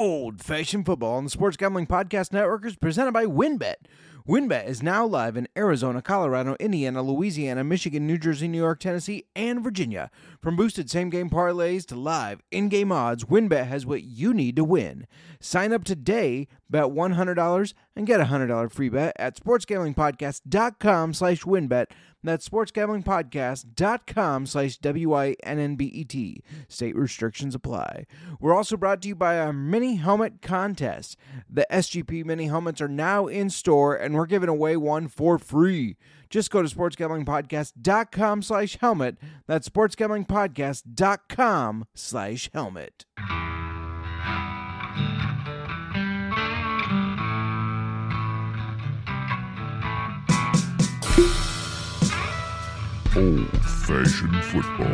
Old Fashioned Football on the Sports Gambling Podcast Network is presented by WynnBET. WynnBET is now live in Arizona, Colorado, Indiana, Louisiana, Michigan, New Jersey, New York, Tennessee, and Virginia. From boosted same game parlays to live in game odds, WynnBET has what you need to win. Sign up today, bet $100, and get a $100 free bet at sportsgamblingpodcast.com slash wynnbet. That's sportsgamblingpodcast.com slash W-I-N-N-B-E-T. State restrictions apply. We're also brought to you by our mini helmet contest. The SGP mini helmets are now in store, and we're giving away one for free. Just go to sportsgamblingpodcast.com slash helmet. That's sportsgamblingpodcast.com slash helmet. Old fashioned football.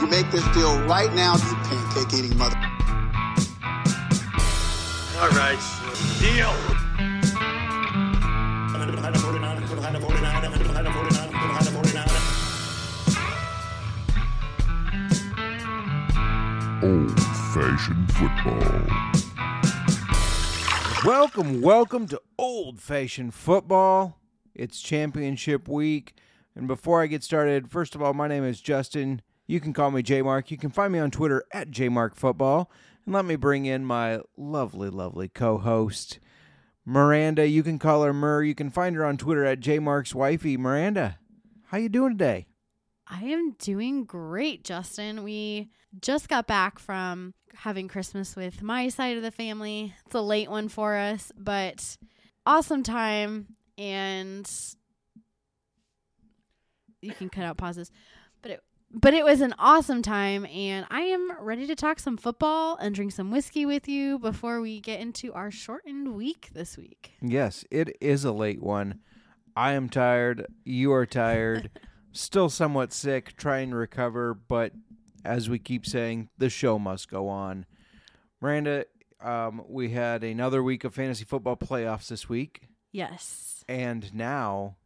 You make this deal right now, you pancake eating mother. All right, deal. Old fashioned football. Welcome, welcome to Old Fashioned Football. It's championship week. And before I get started, first of all, my name is Justin. You can call me J Mark. You can find me on Twitter at JMarkFootball. And let me bring in my lovely, lovely co host, Miranda. You can call her Mir. You can find her on Twitter at JMarksWifey. Miranda, how you doing today? I am doing great, Justin. We just got back from having Christmas with my side of the family. It's a late one for us, but awesome time. And you can cut out pauses, but it but it was an awesome time, and I am ready to talk some football and drink some whiskey with you before we get into our shortened week this week. Yes, it is a late one. I am tired. You are tired. Still somewhat sick, trying to recover, but as we keep saying, the show must go on. Miranda, um, we had another week of fantasy football playoffs this week, Yes, and now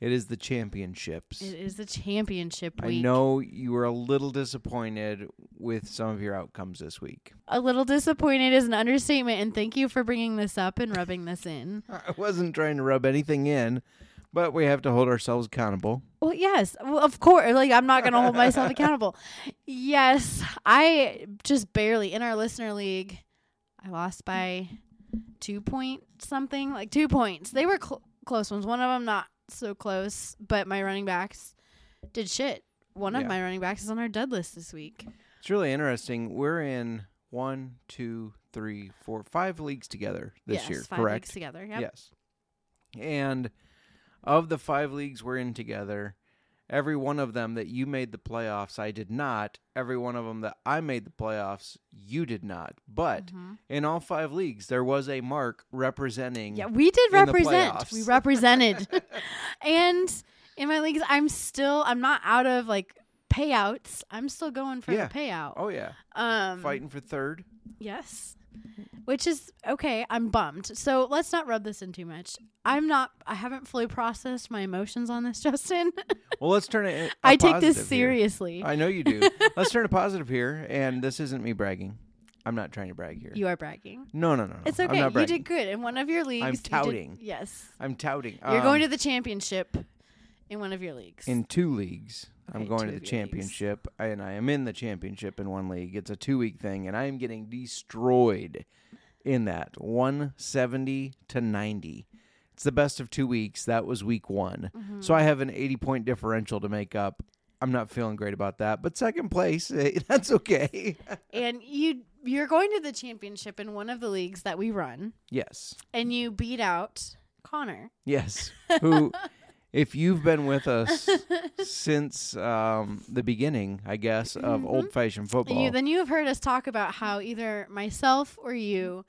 it is the championships. it is the championship week. I know you were a little disappointed with some of your outcomes this week. A little disappointed is an understatement, and thank you for bringing this up and rubbing this in. I wasn't trying to rub anything in, but we have to hold ourselves accountable. Well, yes, well, of course. Like, I'm not going to hold myself accountable. Yes, I just barely in our listener league, I lost by two point something, like two points. They were cl- close ones. One of them not so close, but my running backs did shit. One of my running backs is on our dead list this week. It's really interesting. We're in one, two, three, four, five leagues together this yes, year, five correct? leagues together. Yep. Yes. And of the five leagues we're in together, every one of them that you made the playoffs, I did not. Every one of them that I made the playoffs, you did not. But Mm-hmm. in all five leagues, there was a mark representing. Yeah, we did represent. We represented. and in my leagues, I'm still I'm not out of like payouts. I'm still going for Yeah. the payout. Oh yeah, um fighting for third. Yes. Which is okay, I'm bummed. So let's not rub this in too much. I'm not I haven't fully processed my emotions on this, Justin. Well, let's turn it. I I take this seriously. I know you do. let's turn it positive here, and this isn't me bragging. I'm not trying to brag here. you are bragging. no, no, no, no. It's I'm okay. not You did good in one of your leagues. you did- touting. yes. I'm touting. You're going Um, to the championship in one of your leagues. in two leagues. I'm Okay, going to the championship, and I am in the championship in one league. It's a two week thing, and I am getting destroyed in that 170 to 90. It's the best of two weeks. That was week one. Mm-hmm. So I have an 80 point differential to make up. I'm not feeling great about that, but second place, that's okay. and you you're going to the championship in one of the leagues that we run yes. and you beat out Connor. Yes. Who, if you've been with us since um, the beginning, I guess, of old fashioned football. Mm-hmm. You, then you have heard us talk about how either myself or you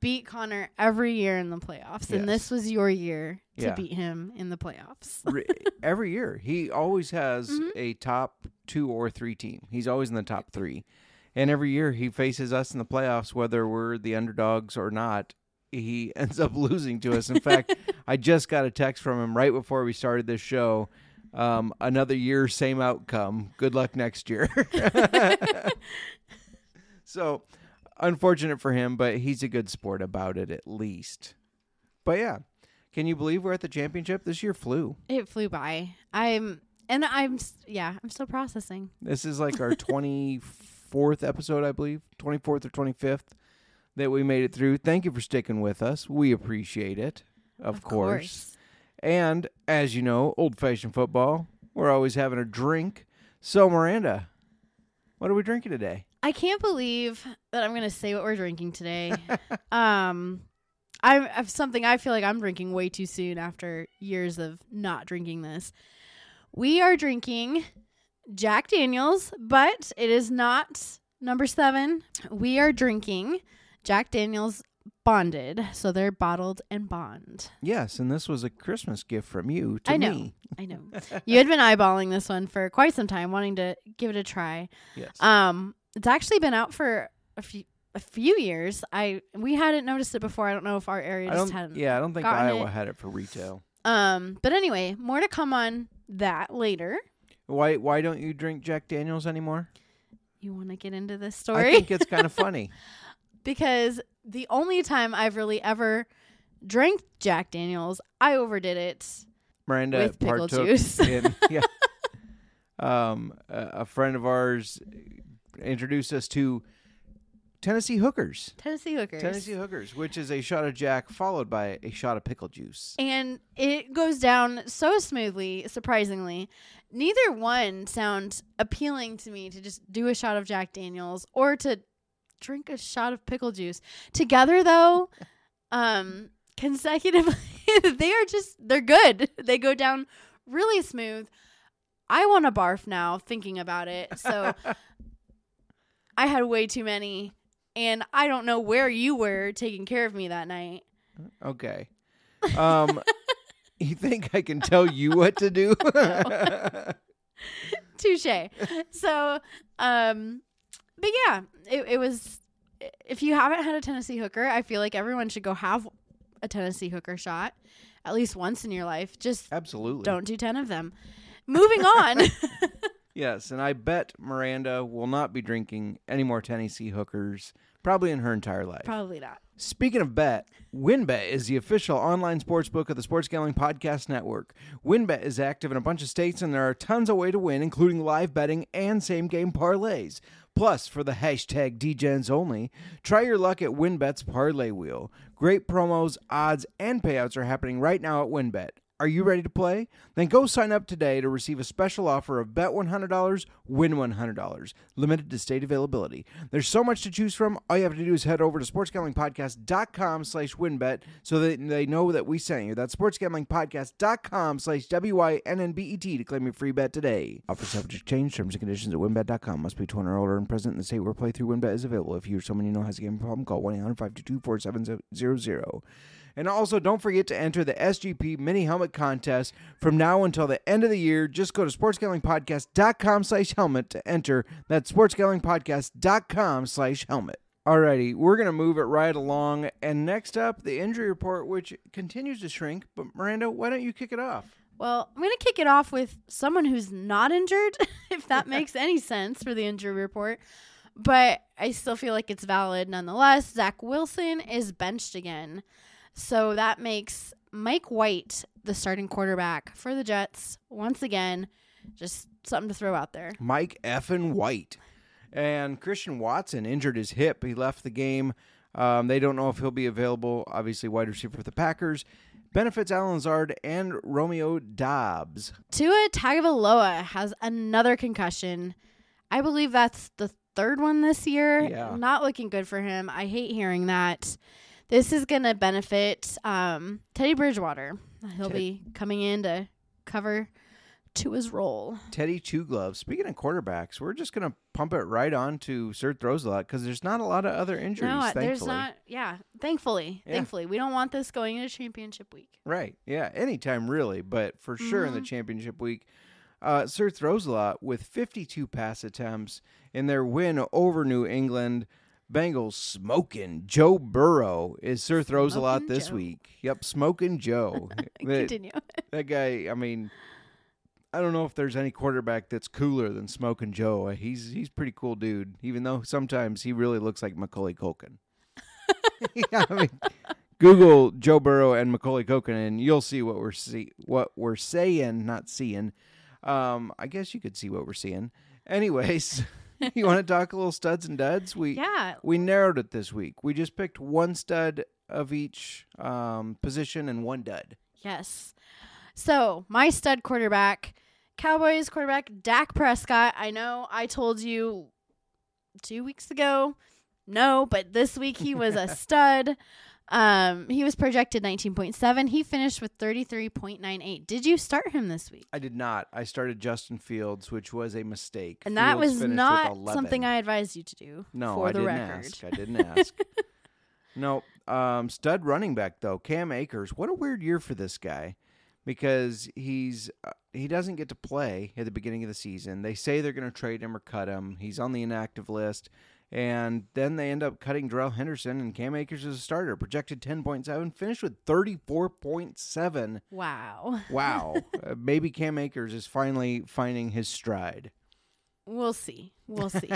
beat Connor every year in the playoffs, and this was your year to Yeah. beat him in the playoffs. Every year he always has Mm-hmm. a top two or three team he's always in the top three And every year he faces us in the playoffs, whether we're the underdogs or not. He ends up losing to us. In fact, I just got a text from him right before we started this show. Um, another year, same outcome. Good luck next year. so, unfortunate for him, but he's a good sport about it at least. But yeah, can you believe we're at the championship? This year flew. It flew by. I'm and I'm yeah, I'm still processing. This is like our 24th episode, I believe, 24th or 25th that we made it through. Thank you for sticking with us. We appreciate it, of, course. And as you know, old fashioned football, we're always having a drink. So, Miranda, what are we drinking today? I can't believe that I'm going to say what we're drinking today. um I have something I feel like I'm drinking way too soon after years of not drinking this. We are drinking Jack Daniels, but it is not number 7. We are drinking Jack Daniels bonded, so they're bottled and bond. Yes, and this was a Christmas gift from you to I know. me. I know. you had been eyeballing this one for quite some time, wanting to give it a try. Yes. Um, it's actually been out for a few a few years. I we hadn't noticed it before. I don't know if our area I just hadn't. yeah, I don't think Iowa it. had it for retail. Um, but anyway, more to come on that later. Why why don't you drink Jack Daniels anymore? You want to get into this story? I think it's kind of funny. because the only time I've really ever drank Jack Daniels, I overdid it. Miranda With pickle juice. in yeah. Um, a, a friend of ours introduced us to Tennessee hookers. Tennessee hookers. Tennessee hookers, which is a shot of Jack followed by a shot of pickle juice. and it goes down so smoothly surprisingly neither one sounds appealing to me to just do a shot of jack daniels or to drink a shot of pickle juice together though um consecutively they are just they're good they go down really smooth i want to barf now thinking about it so i had way too many and i don't know where you were taking care of me that night Okay. Um, you think I can tell you what to do? Touche. so, um, but yeah, it, it was. If you haven't had a Tennessee hooker, I feel like everyone should go have a Tennessee hooker shot at least once in your life. Just Absolutely. don't do 10 of them. Moving on. Yes, and I bet Miranda will not be drinking any more Tennessee hookers probably in her entire life. Probably not. Speaking of bet, WynnBET is the official online sports book of the Sports Gambling Podcast Network. WynnBET is active in a bunch of states, and there are tons of ways to win, including live betting and same game parlays. Plus, for the hashtag DGens only, try your luck at WynnBET's Parlay Wheel. Great promos, odds, and payouts are happening right now at WynnBET. Are you ready to play? Then go sign up today to receive a special offer of bet $100, win $100, limited to state availability. There's so much to choose from. All you have to do is head over to sportsgamblingpodcast.com slash wynnbet so that they know that we sent you. That's sportsgamblingpodcast.com slash W-I-N-N-B-E-T to claim your free bet today. Offer subject to change. Terms and conditions at wynnbet.com. Must be 21 or older and present in the state where playthrough wynnbet is available. If you or someone you know has a gambling problem, call 1-800-522-4700. And also, don't forget to enter the SGP mini helmet contest from now until the end of the year. Just go to sportsgamblingpodcast.com slash helmet to enter. That's sportsgamblingpodcast.com slash helmet. Alrighty, we're going to move it right along. And next up, the injury report, which continues to shrink. But Miranda, why don't you kick it off? Well, I'm going to kick it off with someone who's not injured, if that makes any sense for the injury report. But I still feel like it's valid nonetheless. Zach Wilson is benched again. So that makes Mike White the starting quarterback for the Jets once again. Just something to throw out there. Mike effin White. And Christian Watson injured his hip. He left the game. Um, they don't know if he'll be available. Obviously, wide receiver for the Packers. Benefits Allen Lazard and Romeo Doubs. Tua Tagovailoa has another concussion. I believe that's the third one this year. Yeah. Not looking good for him. I hate hearing that. This is going to benefit um, Teddy Bridgewater. He'll Ted- be coming in to cover to his role. Teddy Two Gloves. Speaking of quarterbacks, we're just going to pump it right on to Sir Throws a lot because there's not a lot of other injuries. no, thankfully. there's not. Yeah, thankfully, Yeah. thankfully, we don't want this going into championship week. Right. Yeah. Anytime, really. But for sure in the Mhm. championship week. Uh, Sir Throws-a-Lot with 52 pass attempts in their win over New England. Bengals smoking. Joe Burrow is Sir Throws-a-Lot this Joe. week. Yep, smoking Joe. that, Continue. that guy, I mean, I don't know if there's any quarterback that's cooler than Smoking Joe. He's he's pretty cool dude, even though sometimes he really looks like Macaulay Culkin. yeah, I mean, Google Joe Burrow and Macaulay Culkin, and you'll see what we're see what we're saying, not seeing. Um, I guess you could see what we're seeing. Anyways, you want to talk a little studs and duds? We Yeah. we narrowed it this week. We just picked one stud of each um, position and one dud. Yes. So, my stud quarterback, Cowboys quarterback, Dak Prescott. I know I told you two weeks ago, no, but this week he was a stud. Um, he was projected 19.7. He finished with 33.98. Did you start him this week? I did not. I started Justin Fields, which was a mistake. And that Fields was not something I advised you to do. No, for I the didn't record. ask. I didn't ask. no, um, stud running back though, Cam Akers. What a weird year for this guy, because he's uh, he doesn't get to play at the beginning of the season. They say they're going to trade him or cut him. He's on the inactive list, and then they end up cutting Darrell Henderson, and Cam Akers as a starter, projected ten point seven, finished with thirty four point seven. Wow. Wow, uh, maybe Cam Akers is finally finding his stride. We'll see. We'll see.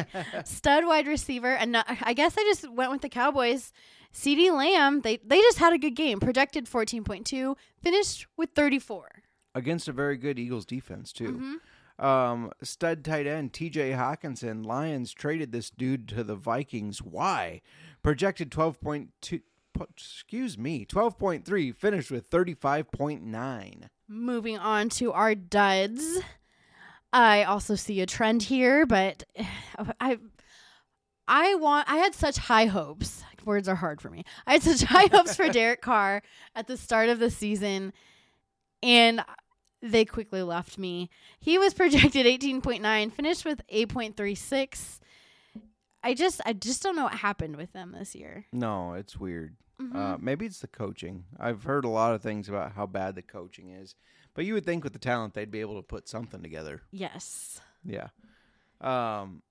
Stud wide receiver, and not, I guess I just went with the Cowboys. CeeDee Lamb, they they just had a good game. Projected fourteen point two, finished with thirty four. against a very good Eagles defense too. Mm-hmm. Um, stud tight end T.J. Hockenson. Lions traded this dude to the Vikings. Why? Projected twelve point two. Excuse me, twelve point three. Finished with thirty five point nine. Moving on to our duds. I also see a trend here, but I I want I had such high hopes. Words are hard for me. I had such high hopes for Derek Carr at the start of the season and they quickly left me. He was projected 18.9, finished with 8.36. I just I just don't know what happened with them this year. No, it's weird. Mm-hmm. Uh, maybe it's the coaching. I've heard a lot of things about how bad the coaching is, but you would think with the talent they'd be able to put something together. Yes. Yeah. Um,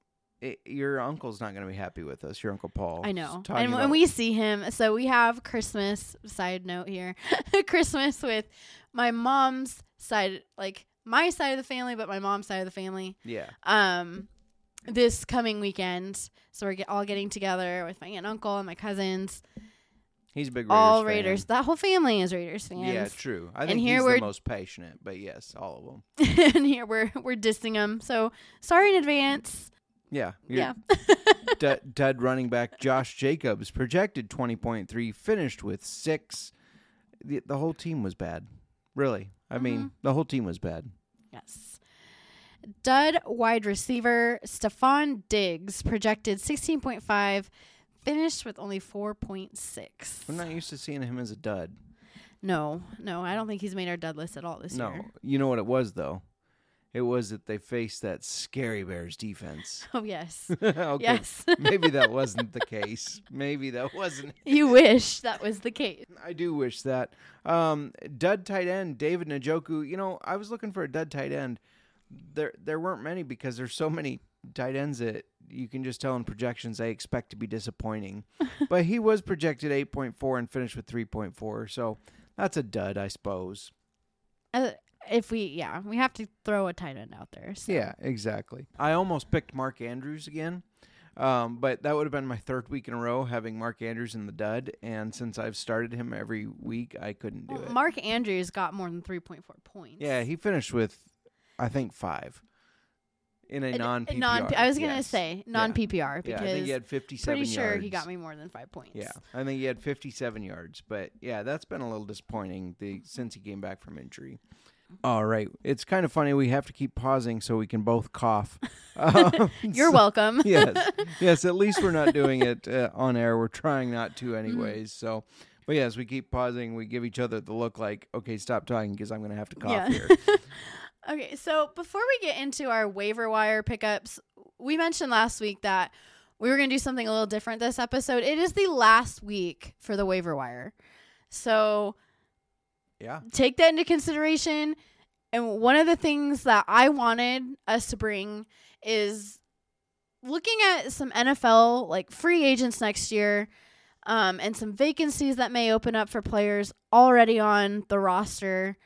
it, your uncle's not going to be happy with us. Your uncle Paul. I know. And when we see him, so we have Christmas, side note here, Christmas with my mom's side, like my side of the family, but my mom's side of the family. yeah. Um, this coming weekend. So we're get, all getting together with my aunt and uncle and my cousins, He's a big Raiders all fan. Raiders. That whole family is Raiders fans. Yeah, true. I And think here he's we're- the most passionate, but yes, all of them. and here we're we're dissing them. So sorry in advance. Yeah. Yeah. du- dud running back Josh Jacobs projected 20.3, finished with 6. The, the whole team was bad. Really. I Mm-hmm. mean, the whole team was bad. Yes. Dud wide receiver Stefon Diggs projected 16.5, finished with only 4.6. I'm not used to seeing him as a dud. No, no, I don't think he's made our dud list at all this No. year. No. You know what it was though? It was that they faced that scary Bears defense. Oh, yes. okay. Yes. Maybe that wasn't the case. Maybe that wasn't you wish that was the case. I do wish that. Um, dud tight end David Njoku. You know, I was looking for a dud tight end. There, there weren't many because there's so many tight ends that you can just tell in projections they expect to be disappointing. but he was projected 8.4 and finished with 3.4, so that's a dud, I suppose. Uh, if we, yeah, we have to throw a tight end out there. So. Yeah, exactly. I almost picked Mark Andrews again. Um, but that would have been my third week in a row having Mark Andrews in the dud, and since I've started him every week, I couldn't do Well, it. Mark Andrews got more than 3.4 points. Yeah, he finished with, I think five, in a And- non PPR. non- I was gonna yes. say non PPR because yeah, I think he had fifty-seven pretty sure yards. he got me more than five points. Yeah, I think he had fifty-seven yards, but yeah, that's been a little disappointing the since he came back from injury. All right, it's kind of funny. We have to keep pausing so we can both cough. Um, You're so- welcome. yes, yes. At least we're not doing it uh, on air. We're trying not Mm-hmm. to, anyways. So, but yes, we keep pausing. We give each other the look like, okay, stop talking because I'm going to have to cough Yeah. here. Okay, so before we get into our waiver wire pickups, we mentioned last week that we were going to do something a little different this episode. It is the last week for the waiver wire. So Yeah. take that into consideration. And one of the things that I wanted us to bring is looking at some NFL like free agents next year um, and some vacancies that may open up for players already on the roster.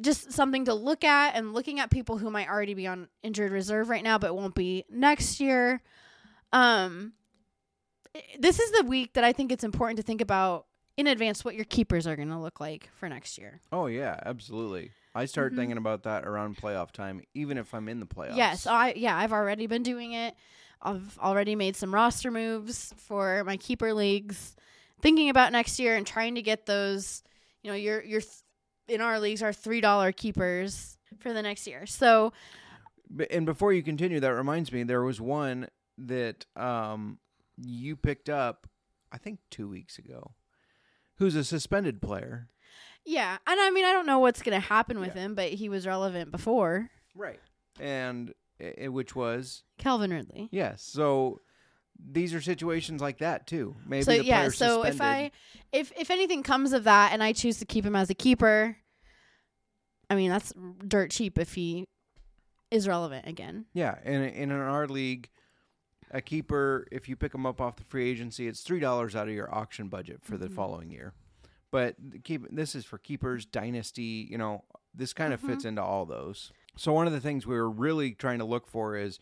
Just something to look at and looking at people who might already be on injured reserve right now but won't be next year. Um, this is the week that I think it's important to think about in advance what your keepers are going to look like for next year. Oh yeah, absolutely. I start Mhm. thinking about that around playoff time, even if I'm in the playoffs. Yes, I yeah, I've already been doing it. I've already made some roster moves for my keeper leagues, thinking about next year and trying to get those. You know, your your th- in our leagues are three dollar keepers for the next year. So And before you continue, that reminds me, there was one that um, you picked up, I think two weeks ago, who's a suspended player. yeah, and I mean I don't know what's gonna happen with Yeah. him, but he was relevant before Right. And i- which was Calvin Ridley. yes. So these are situations like that too. Maybe so yeah, so if. I if if anything comes of that and I choose to keep him as a keeper, I mean that's dirt cheap if he is relevant again. Yeah, and in, in our league, a keeper, if you pick them up off the free agency, it's three dollars out of your auction budget for the Mhm. following year. But keep this is for keepers, dynasty. You know, this kind of fits Mm-hmm. into all those. So one of the things we were really trying to look for is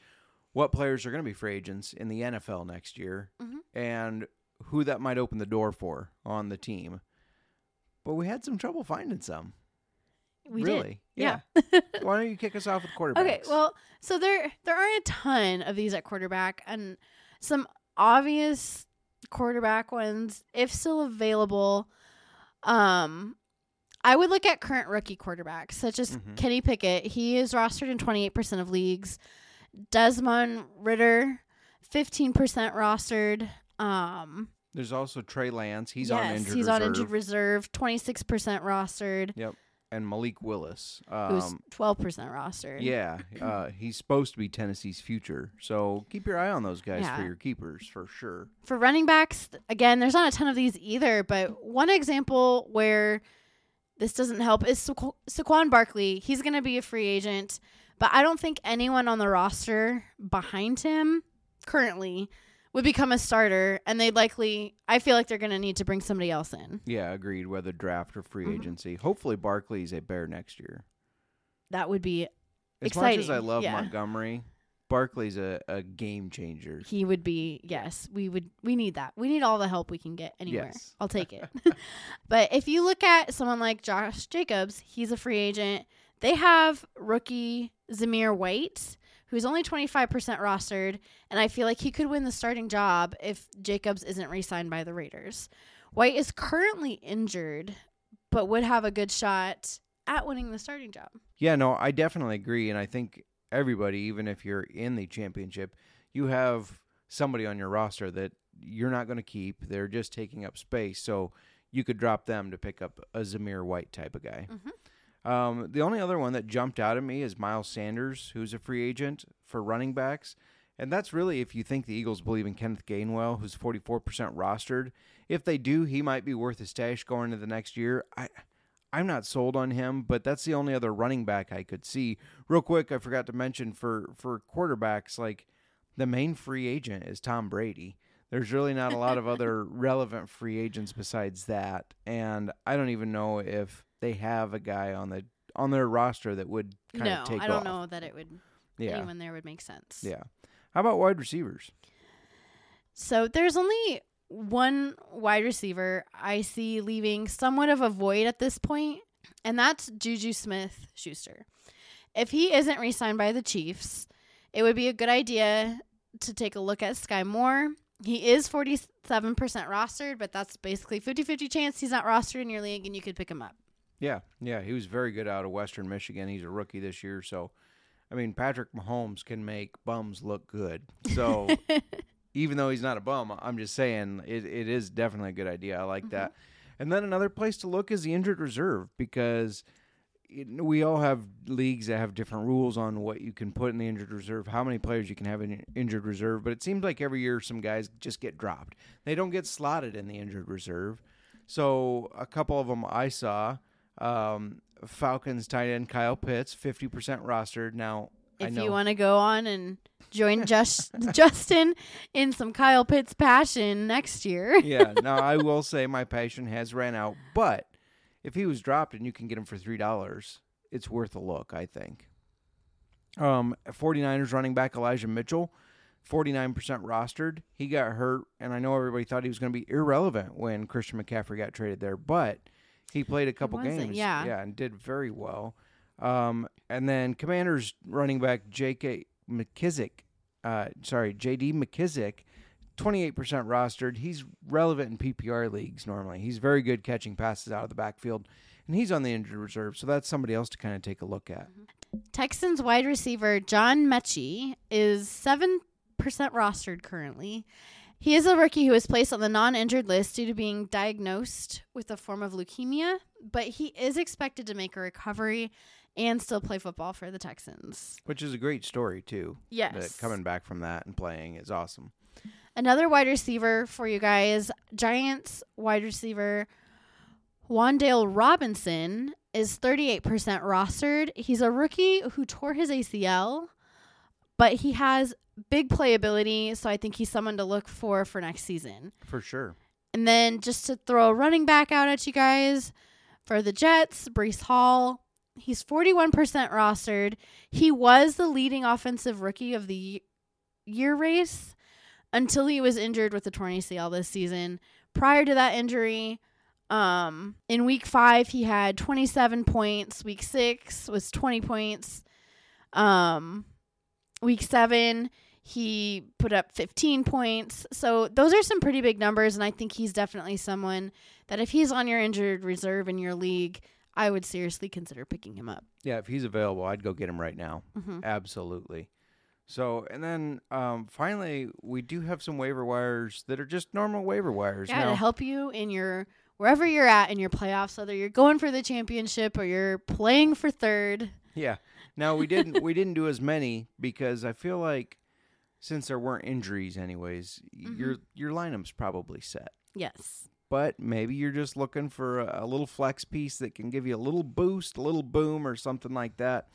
what players are going to be free agents in the NFL next year, Mhm. and who that might open the door for on the team. But we had some trouble finding some. We really? did. Yeah. Why don't you kick us off with quarterbacks? Okay, well, so there there aren't a ton of these at quarterback, and some obvious quarterback ones, if still available. Um, I would look at current rookie quarterbacks such as Mhm. Kenny Pickett. He is rostered in twenty eight percent of leagues. Desmond Ridder, fifteen percent rostered. Um, There's also Trey Lance. He's yes, on injured he's reserve. on injured reserve, twenty six percent rostered. Yep. And Malik Willis. who's Um, twelve percent rostered. yeah, uh, he's supposed to be Tennessee's future. So keep your eye on those guys for your keepers for sure. for running backs, again, there's not a ton of these either, but one example where this doesn't help is Saqu- Saquon Barkley. He's going to be a free agent, but I don't think anyone on the roster behind him currently would become a starter, and they'd likely, I feel like they're going to need to bring somebody else in. Yeah, agreed. Whether draft or free Mhm. agency. Hopefully, Barkley's a bear next year. That would be, As much as I love yeah. Montgomery, Barkley's a, a game changer. he would be, yes, we would, we need that. We need all the help we can get anywhere. Yes. I'll take it. but if you look at someone like Josh Jacobs, he's a free agent. They have rookie Zamir White, who's only 25% rostered, and I feel like he could win the starting job if Jacobs isn't re signed by the Raiders. White is currently injured, but would have a good shot at winning the starting job. Yeah, no, I definitely agree, and I think everybody, even if you're in the championship, you have somebody on your roster that you're not going to keep. They're just taking up space, so you could drop them to pick up a Zamir White type of guy. Mm-hmm. Um, the only other one that jumped out at me is Miles Sanders, who's a free agent for running backs. And that's really if you think the Eagles believe in Kenneth Gainwell, who's 44% rostered. If they do, he might be worth a stash going into the next year. I, I'm not sold on him, but that's the only other running back I could see. Real quick, I forgot to mention for for quarterbacks, like the main free agent is Tom Brady. There's really not a lot of other relevant free agents besides that, and I don't even know if they have a guy on the on their roster that would kind no, of take I don't off. know that it would, Yeah, anyone there would make sense. yeah. How about wide receivers? So there's only one wide receiver I see leaving somewhat of a void at this point, and that's Juju Smith Schuster. If he isn't re signed by the Chiefs, it would be a good idea to take a look at Skyy Moore. He is 47% rostered, but that's basically 50 50 chance he's not rostered in your league and you could pick him up. Yeah, yeah, he was very good out of Western Michigan. He's a rookie this year, so I mean, Patrick Mahomes can make bums look good. So even though he's not a bum, I'm just saying it, it is definitely a good idea. I like that. Mm-hmm. And then another place to look is the injured reserve because it, we all have leagues that have different rules on what you can put in the injured reserve, how many players you can have in injured reserve. But it seems like every year some guys just get dropped. They don't get slotted in the injured reserve. So a couple of them I saw Um, Falcons tight end Kyle Pitts, 50% rostered. Now, I If you want to go on and join Just, Justin in some Kyle Pitts passion next year. yeah, now I will say my passion has ran out, but if he was dropped and you can get him for $3, it's worth a look, I think. Um, 49ers running back Elijah Mitchell, 49% rostered. He got hurt, and I know everybody thought he was going to be irrelevant when Christian McCaffrey got traded there, but he played a couple games. yeah. Yeah, and did very well. Um, and then Commanders running back J.K. McKissic, uh, sorry, J.D. McKissic, 28% rostered. He's relevant in PPR leagues normally. He's very good catching passes out of the backfield, and he's on the injured reserve, so that's somebody else to kind of take a look at. Texans wide receiver John Metchie is 7% rostered currently. He is a rookie who was placed on the non injured list due to being diagnosed with a form of leukemia, but he is expected to make a recovery and still play football for the Texans. Which is a great story too. Yes. That coming back from that and playing is awesome. Another wide receiver for you guys Giants wide receiver Wan'Dale Robinson is 38% rostered. He's a rookie who tore his ACL, but he has big playability, so I think he's someone to look for for next season. For sure. And then just to throw a running back out at you guys for the Jets, Breece Hall. He's 41% rostered. He was the leading offensive rookie of the year race until he was injured with the torn ACL this season. Prior to that injury, um, in week five, he had 27 points. Week six was 20 points. Um, week seven, he put up 15 points. So those are some pretty big numbers, and I think he's definitely someone that if he's on your injured reserve in your league, I would seriously consider picking him up. Yeah, if he's available, I'd go get him right now. Mhm. Absolutely. So, and then um, finally, we do have some waiver wires that are just normal waiver wires. Yeah, now, to help you in your wherever you're at in your playoffs, whether you're going for the championship or you're playing for third. Yeah. Now we didn't we didn't do as many because I feel like since there weren't injuries anyways, Mm-hmm. your your lineup's probably set. Yes. But maybe you're just looking for a, a little flex piece that can give you a little boost, a little boom or something like that.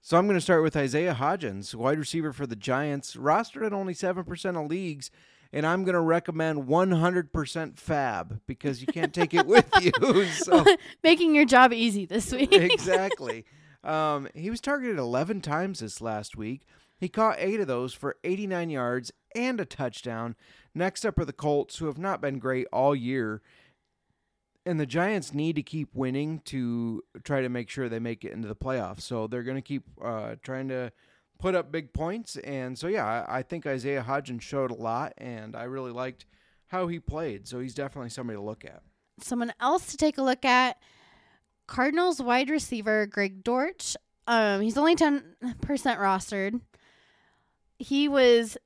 So I'm going to start with Isaiah Hodgins, wide receiver for the Giants, rostered at only 7% of leagues, and I'm going to recommend 100% FAAB because you can't take it with you. So Making your job easy this week. exactly. Um, he was targeted 11 times this last week. He caught eight of those for 89 yards and a touchdown. Next up are the Colts, who have not been great all year. And the Giants need to keep winning to try to make sure they make it into the playoffs. So they're going to keep uh, trying to put up big points. And so, yeah, I, think Isaiah Hodgins showed a lot, and I really liked how he played. So he's definitely somebody to look at. Someone else to take a look at Cardinals wide receiver Greg Dortch. Um, he's only 10% rostered. He was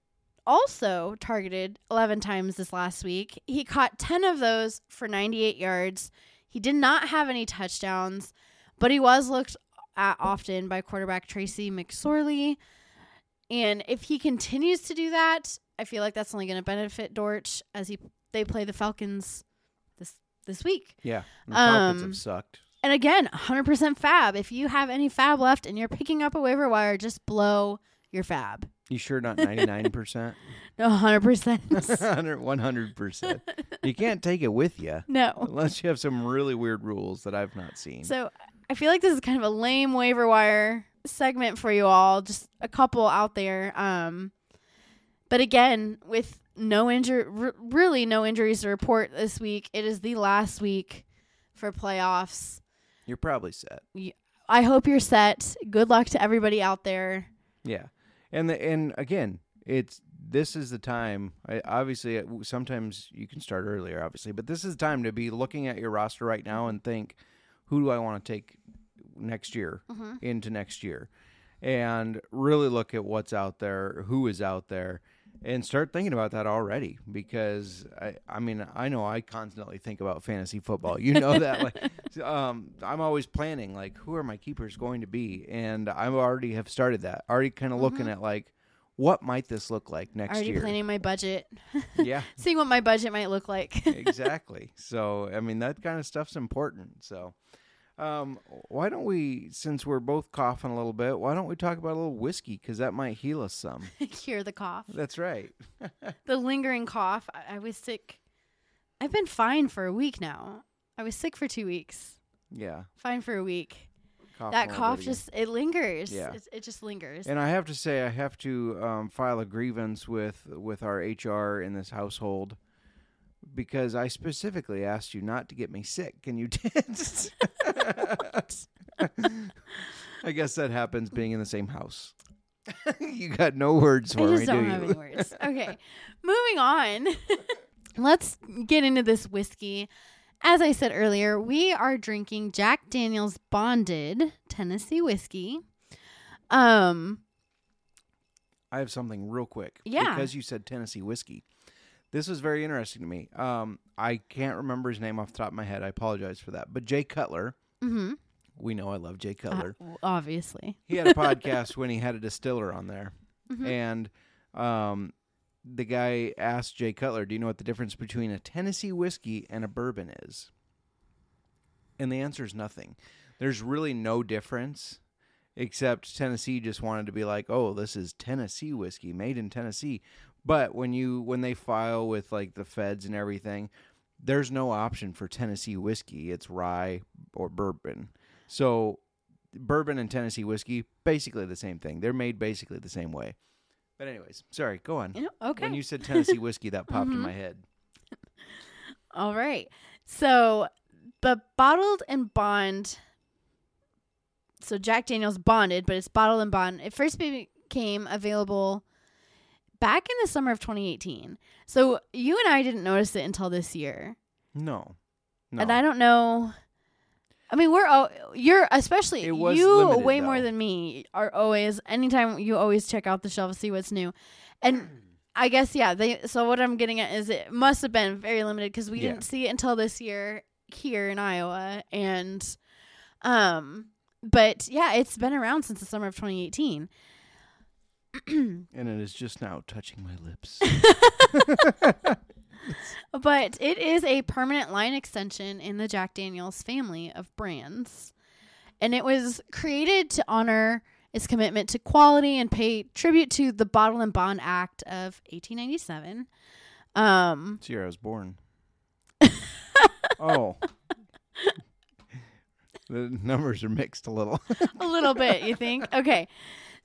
also targeted 11 times this last week. He caught 10 of those for 98 yards. He did not have any touchdowns, but he was looked at often by quarterback Tracy McSorley. And if he continues to do that, I feel like that's only going to benefit Dortch as he they play the Falcons this this week. Yeah. The Falcons Um, have sucked. And again, 100% FAAB. If you have any FAAB left and you're picking up a waiver wire, just blow your FAAB. You sure not 99%? No, 100%. 100%. You can't take it with you no. unless you have some really weird rules that I've not seen. So I feel like this is kind of a lame waiver wire segment for you all. Just a couple out there. Um, but again, with no injury, r- really no injuries to report this week, it is the last week for playoffs. You're probably set. I hope you're set. Good luck to everybody out there. Yeah. And the, and again, it's this is the time. I, obviously, uh, sometimes you can start earlier, obviously, but this is the time to be looking at your roster right now and think, who do I want to take next year mm-hmm. into next year, and really look at what's out there, who is out there, and start thinking about that already. Because I, I mean, I know I constantly think about fantasy football. You know that. like, um, I'm always planning like, who are my keepers going to be, and I already have started that. Already kind of looking at like, what might this look like next Already year? Already planning my budget, Yeah. seeing what my budget might look like. exactly. So, I mean, that kind of stuff's important. So, Um, why don't we, since we're both coughing a little bit, why don't we talk about a little whiskey? Because that might heal us some. Cure the cough. That's right. The lingering cough. I, I was sick. I've been fine for a week now. I was sick for two weeks. Yeah. Fine for a week. coughing that cough just it lingers. Yeah. It, it just lingers. And I have to say, I have to um, file a grievance with with our HR in this household because I specifically asked you not to get me sick, and you did. I guess that happens being in the same house. you got no words I for just me, don't do have you? any words. Okay, moving on. Let's get into this whiskey. As I said earlier, we are drinking Jack Daniel's Bonded Tennessee whiskey. Um, I have something real quick. Yeah. Because you said Tennessee whiskey. This was very interesting to me. Um, I can't remember his name off the top of my head. I apologize for that. But Jay Cutler, mhm, we know I love Jay uh, Cutler. obviously. he had a podcast when he had a distiller on there. Mhm. And um, the guy asked Jay Cutler, Do you know what the difference between a Tennessee whiskey and a bourbon is? And the answer is nothing. There's really no difference, except Tennessee just wanted to be like, oh, this is Tennessee whiskey made in Tennessee. But when you when they file with like the feds and everything, there's no option for Tennessee whiskey. It's rye or bourbon. So bourbon and Tennessee whiskey, basically the same thing. They're made basically the same way. But anyways, sorry, go on. You know, okay. When you said Tennessee whiskey, that popped in Mhm. my head. All right. So the bottled and bond. So Jack Daniel's bonded, but it's bottled and bond. It first became available back in the summer of 2018. So you and I didn't notice it until this year, No. No. and I don't know. I mean, we're all you're especially you limited, way more than me are always anytime you always check out the shelf see what's new, and I guess yeah. They so what I'm getting at is it must have been very limited because we Yeah. didn't see it until this year here in Iowa, and um, but yeah, it's been around since the summer of 2018. and it is just now touching my lips. But it is a permanent line extension in the Jack Daniels family of brands. And it was created to honor its commitment to quality and pay tribute to the Bottle and Bond Act of 1897. Um, It's the year I was born. oh. the numbers are mixed a little. a little bit, you think? Okay.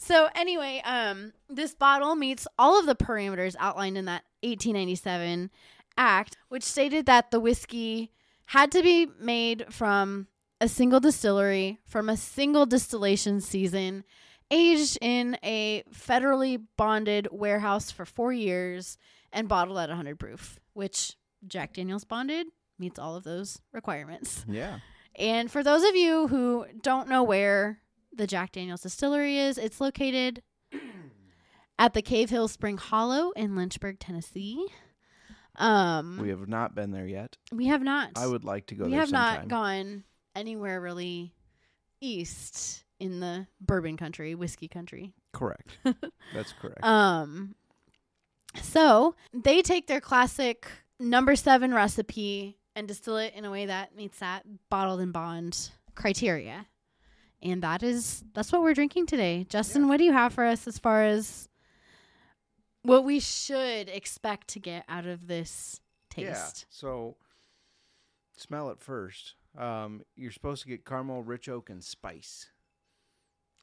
So anyway, um, this bottle meets all of the parameters outlined in that 1897 act, which stated that the whiskey had to be made from a single distillery from a single distillation season, aged in a federally bonded warehouse for four years, and bottled at 100 proof, which Jack Daniels bonded meets all of those requirements. yeah. And for those of you who don't know where the Jack Daniels distillery is, it's located at the Cave Hill Spring Hollow in Lynchburg, Tennessee. Um, We have not been there yet. we have not. I would like to go we have sometime. not gone anywhere really east in the bourbon country, whiskey country. Correct. That's correct. Um, so they take their classic number seven recipe and distill it in a way that meets that bottled and bond criteria. And that is that's what we're drinking today. Justin, what do you have for us as far as what we should expect to get out of this taste? Yeah. So smell it first. Um, you're supposed to get caramel, rich oak, and spice.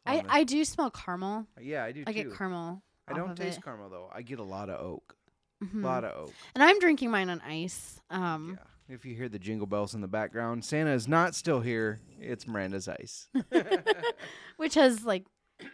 I. I do smell caramel. yeah, I do I too. get caramel. I don't taste it. caramel though. I get a lot of oak. Mhm. A lot of oak. And I'm drinking mine on ice. Um, Yeah. If you hear the jingle bells in the background, Santa is not still here. It's Miranda's ice. which has like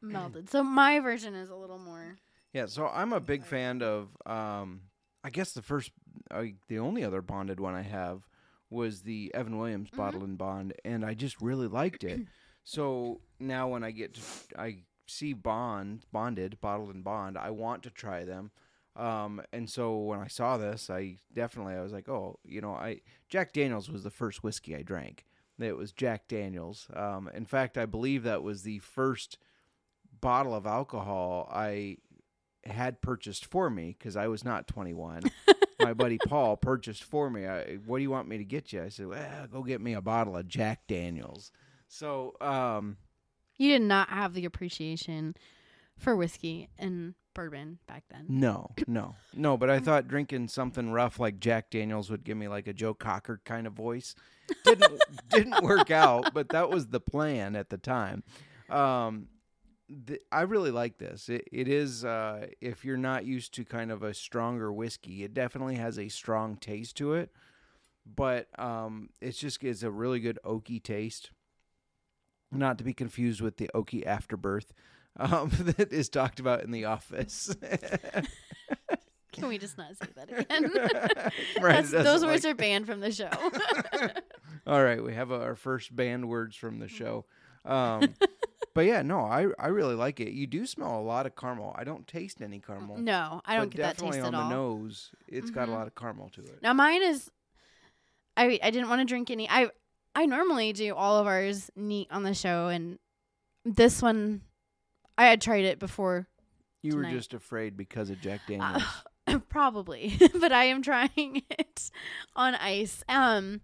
melted. So my version is a little more. Yeah, so I'm a big fan of. Um, I guess the first, uh, the only other bonded one I have was the Evan Williams Mm-hmm. bottle and bond, and I just really liked it. so now when I get to, I see bond bonded bottled and bond, I want to try them. Um, and so when I saw this, I definitely I was like, oh, you know, I Jack Daniels was the first whiskey I drank. It was Jack Daniels. Um, in fact, I believe that was the first bottle of alcohol I had purchased for me because I was not 21. my buddy Paul purchased for me. I, what do you want me to get you? I said, well, go get me a bottle of Jack Daniels. So, um, You did not have the appreciation for whiskey and bourbon back then. no, no, no. But I thought drinking something rough like Jack Daniels would give me like a Joe Cocker kind of voice. Didn't didn't work out, but that was the plan at the time. Um, th- I really like this. It, it is uh, if you're not used to kind of a stronger whiskey, it definitely has a strong taste to it. But um, it's just it's a really good oaky taste. Not to be confused with the oaky afterbirth um, that is talked about in The Office. Can we just not say that again? Right, those words are banned from the show. All right, we have our first banned words from the show. Um, but yeah, no, I I really like it. You do smell a lot of caramel. I don't taste any caramel. no, I don't get that definitely on the all. nose, it's got a Mhm. lot of caramel to it. Now mine is I I didn't want to drink any. I I normally do all of ours neat on the show and this one I had tried it before you were just afraid because of Jack Daniels. uh, probably, but I am trying it on ice. Um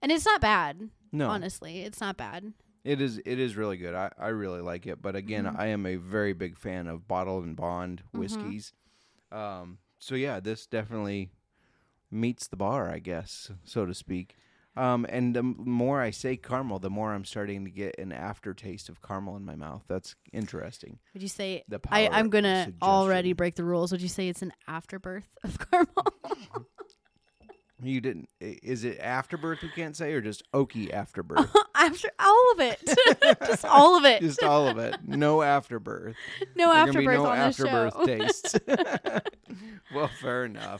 and it's not bad, no, honestly. It's not bad. it is it is really good. I I really like it. But again, Mhm. I am a very big fan of bottled in bond Mhm. whiskeys. Um, so yeah, this definitely meets the bar, I guess, so to speak. Um, and the more I say caramel, the more I'm starting to get an aftertaste of caramel in my mouth. That's interesting. Would you say The I, I'm gonna already break the rules. Would you say it's an afterbirth of caramel? You didn't. Is it afterbirth? We can't say, or just oaky afterbirth. After all of it, just all of it. just all of it. No afterbirth. no There can afterbirth no on the afterbirth show. tastes. well, fair enough.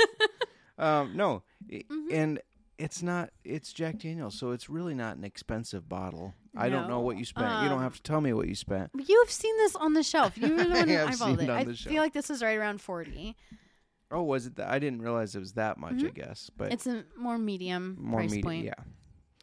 Um, no, Mhm. and it's not. It's Jack Daniels, so it's really not an expensive bottle. I don't know what you spent. you don't Um, have to tell me what you spent. You have seen this on the shelf. You were the one who have eyeballed seen it. it on I the feel like this is right around forty. Oh, was it that? I didn't realize it was that much. I Mhm. guess, but It's a more medium more price point. Yeah.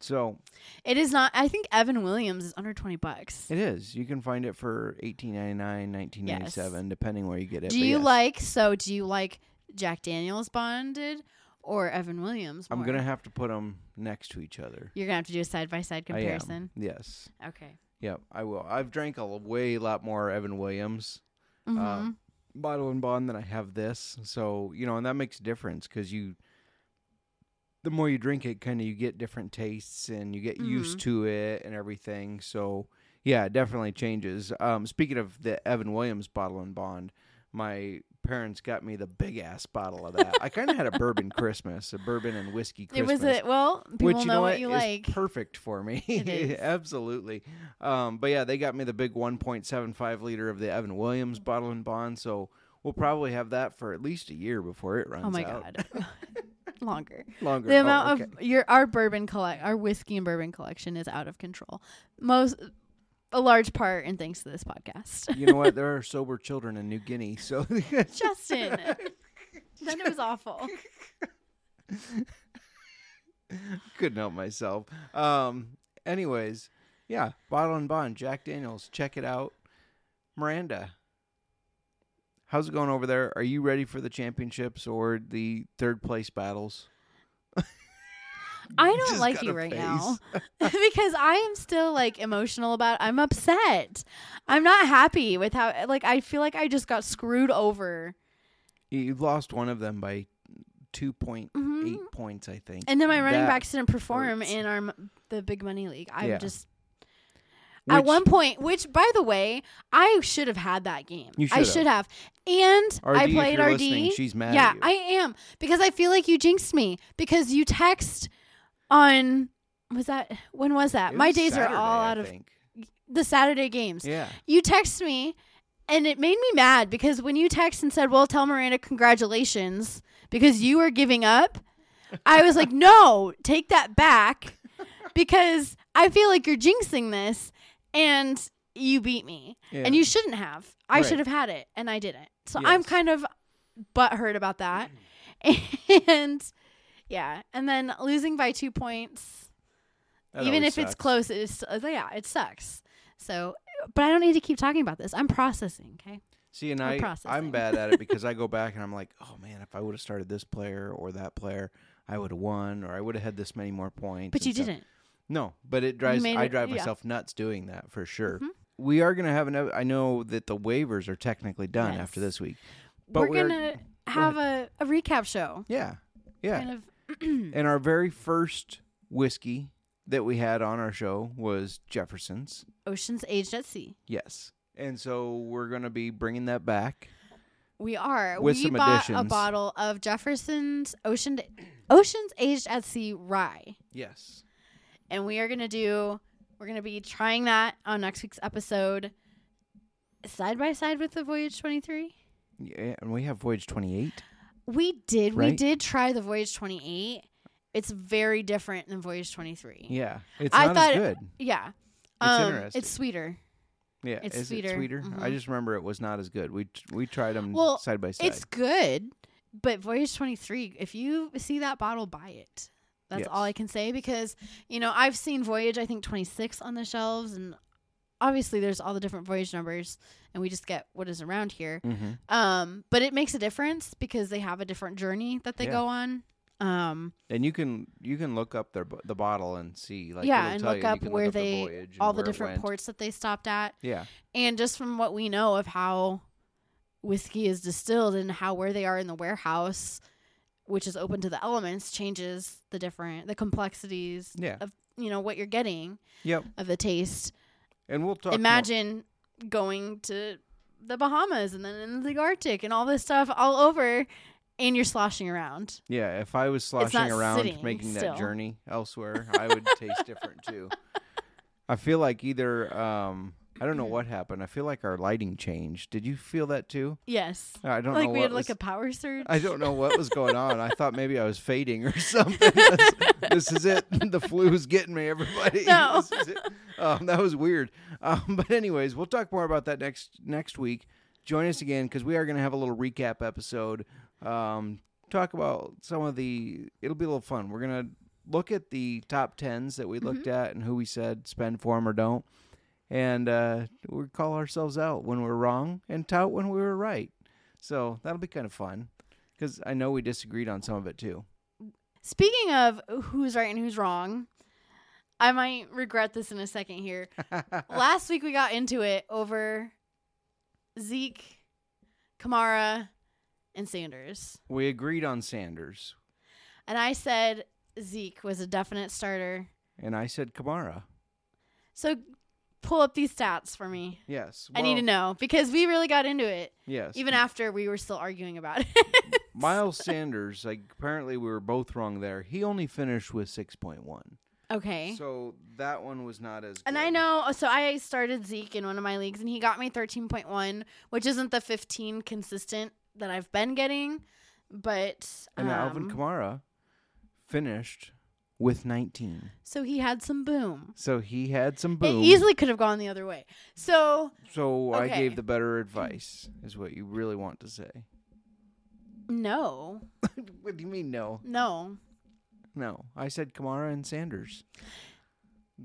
So It is not. I think Evan Williams is under twenty bucks. it is. You can find it for eighteen ninety nine, nineteen ninety seven, depending where you get it. Do but you yes. like? So do you like Jack Daniels bonded or Evan Williams? I'm more? gonna have to put them next to each other. You're gonna have to do a side by side I am. comparison. Yes. Okay. Yep, I will. I've drank a way lot more Evan Williams uh, bottle in bond than I have this. So you know, and that makes a difference because you, the more you drink it, kind of you get different tastes and you get used Mhm. to it and everything. So yeah, it definitely changes. Um, speaking of the Evan Williams bottle in bond, my parents got me the big ass bottle of that. I kind of had a bourbon Christmas, a bourbon and whiskey it was a well. People Which know, you know what what you like. perfect for me. It is. Absolutely. Um, but yeah, they got me the big 1.75 liter of the Evan Williams bottle in bond. So we'll probably have that for at least a year before it runs oh my out. god. Longer. Longer. The Oh, amount okay. of your our bourbon collect our whiskey and bourbon collection is out of control. Most a large part and thanks to this podcast. you know what? There are sober children in New Guinea, so Justin. then it was awful. couldn't help myself. Um, anyways, yeah, bottle in bond, Jack Daniels, check it out. Miranda, how's it going over there? Are you ready for the championships or the third place battles? I don't like you right face. now because I am still like emotional about. I'm upset. I'm not happy with how like I feel like I just got screwed over. You- lost one of them by two point eight Mhm. points, I think. And then my running That backs didn't perform hurts. in our m- the big money league. I'm Yeah. just at one point, which by the way, I should have had that game. You I should have. And RD, I played RD. she's mad yeah. I am because I feel like you jinxed me because you text on was that when was that? It My was days Saturday, are all I out of think. the Saturday games. Yeah. You text me and it made me mad because when you text and said, "Well, tell Miranda congratulations because you were giving up." I was like, "No, take that back." Because I feel like you're jinxing this and you beat me. yeah. And you shouldn't have. I Right. should have had it and I didn't. So I'm kind of butthurt about that. Mm. and yeah, and then losing by 2 points That even if it's sucks. close, it's uh, yeah, it sucks. So, but I don't need to keep talking about this. I'm processing. Okay. See, and We're I I'm bad at it because I go back and I'm like, oh man, if I would have started this player or that player, I would have won, or I would have had this many more points. But you stuff. didn't. No, but it drives. I it- drive yeah. myself nuts doing that for sure. Mhm. We are gonna have an. I know that the waivers are technically done after this week. But We're we gonna have a, a recap show. Yeah, yeah. Kind of. And our very first whiskey that we had on our show was Jefferson's. Oceans aged at sea. Yes. And so we're going to be bringing that back. We are. With we some bought a bottle of Jefferson's Ocean Oceans aged at sea rye, Yes. and we are gonna do. We're gonna be trying that on next week's episode, side by side with the Voyage Twenty Three. Yeah, and we have Voyage 28. We did. We did try the Voyage Twenty Eight. It's very different than Voyage Twenty Three. Yeah. It's I not thought- as good. Yeah. Um, interesting. It's sweeter. Yeah. it's Is sweeter. it sweeter? I Mhm. just remember it was not as good. We t- we tried them Well, side by side. It's good, but Voyage 23, if you see that bottle, buy it. That's Yes. all I can say because, you know, I've seen Voyage, I think 26 on the shelves, and obviously there's all the different Voyage numbers, and we just get what is around here. hmm Um, but it makes a difference because they have a different journey that they Yeah. go on. Um, And you can you can look up their b- the bottle and see like yeah, and look you, you up can where look up they, voyage and all the different ports that they stopped at. Yeah. And just from what we know of how whiskey is distilled and how where they are in the warehouse, which is open to the elements, changes the different the complexities Yeah. of you know what you're getting Yep. of the taste. And we'll talk more- Imagine going to the Bahamas and then in the Arctic and all this stuff all over, and you're sloshing around. Yeah, if I was sloshing around making still. that journey elsewhere, I would taste different too. I feel like either um I don't know what happened. I feel like our lighting changed. Did you feel that too? Yes, I don't like know we had was, like a power surge. I don't know what was going on. I thought maybe I was fading or something. this, is it. The flu's getting me, everybody. No. This is it. Um, that was weird. Um, but anyways, we'll talk more about that next next week. Join us again because we are going to have a little recap episode. Um, talk about some of the. It'll be a little fun. We're gonna look at the top tens that we looked at and who we said spend for them or don't, and uh, we call ourselves out when we're wrong and tout when we were right. So that'll be kind of fun because I know we disagreed on some of it too. Speaking of who's right and who's wrong, I might regret this in a second here. Last week we got into it over Zeke, Kamara, and Sanders. We agreed on Sanders, And I said Zeke was a definite starter. and I said Kamara. So pull up these stats for me. Yes, I need to know because we really got into it Yes, even after we were still arguing about it. Miles Sanders. Like apparently we were both wrong there. He only finished with six point one, okay. so that one was not as. And good. I know, so I started Zeke in one of my leagues, and he got me 13.1, which isn't the 15 consistent that I've been getting, but And Alvin um, Kamara finished with nineteen, so he had some boom. so he had some boom. It easily could have gone the other way. So so I gave the better advice, is what you really want to say. no, what do you mean no? no. No, I said Kamara and Sanders.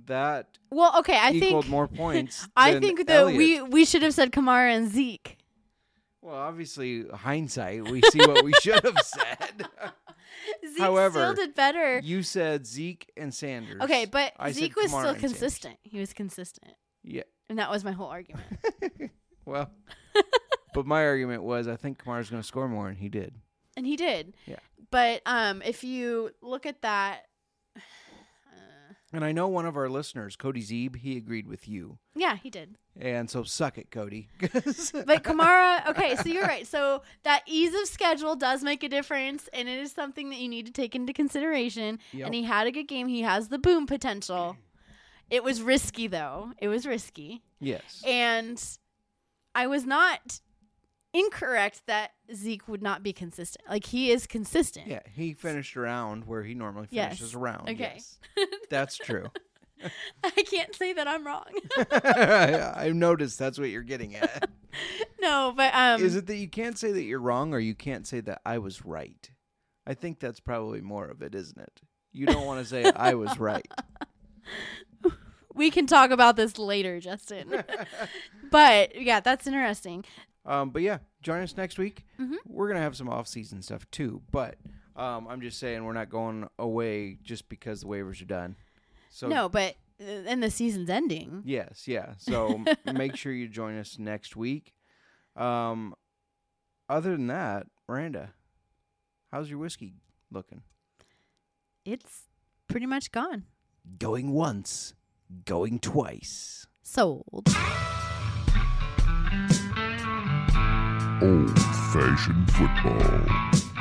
That Well, okay, I equaled think more points. I think that Elliott. we we should have said Kamara and Zeke. Well, obviously, hindsight, we see what we should have said. Zeke However, still did better. you said Zeke and Sanders. Okay, but I Zeke was Kamara still and consistent. He was consistent, Yeah. and that was my whole argument. Well, but my argument was I think Kamara's going to score more, and he did. and he did. Yeah. But um, if you look at that, And I know one of our listeners, Cody Zeeb, he agreed with you. yeah, he did. And so suck it, Cody. But Kamara, okay, so you're right. So that ease of schedule does make a difference, and it is something that you need to take into consideration. Yep. And he had a good game. He has the boom potential. It was risky though. It was risky, yes. and I was not incorrect that Zeke would not be consistent. Like he is consistent. Yeah, he finished around where he normally Yes. finishes around. Okay. Yes. That's true. I can't say that I'm wrong. I've noticed that's what you're getting at. no, but um, Is it that you can't say that you're wrong or you can't say that I was right? I think that's probably more of it, isn't it? You don't want to say I was right. we can talk about this later, Justin. but yeah, that's interesting. Um, but yeah, join us next week. Mhm. We're gonna have some off-season stuff too, but um, I'm just saying we're not going away just because the waivers are done. So no, but uh, and the season's ending. Yes, yeah. So make sure you join us next week. Um, other than that, Miranda, how's your whiskey looking? It's pretty much gone. Going once, going twice. Sold. Old fashioned football.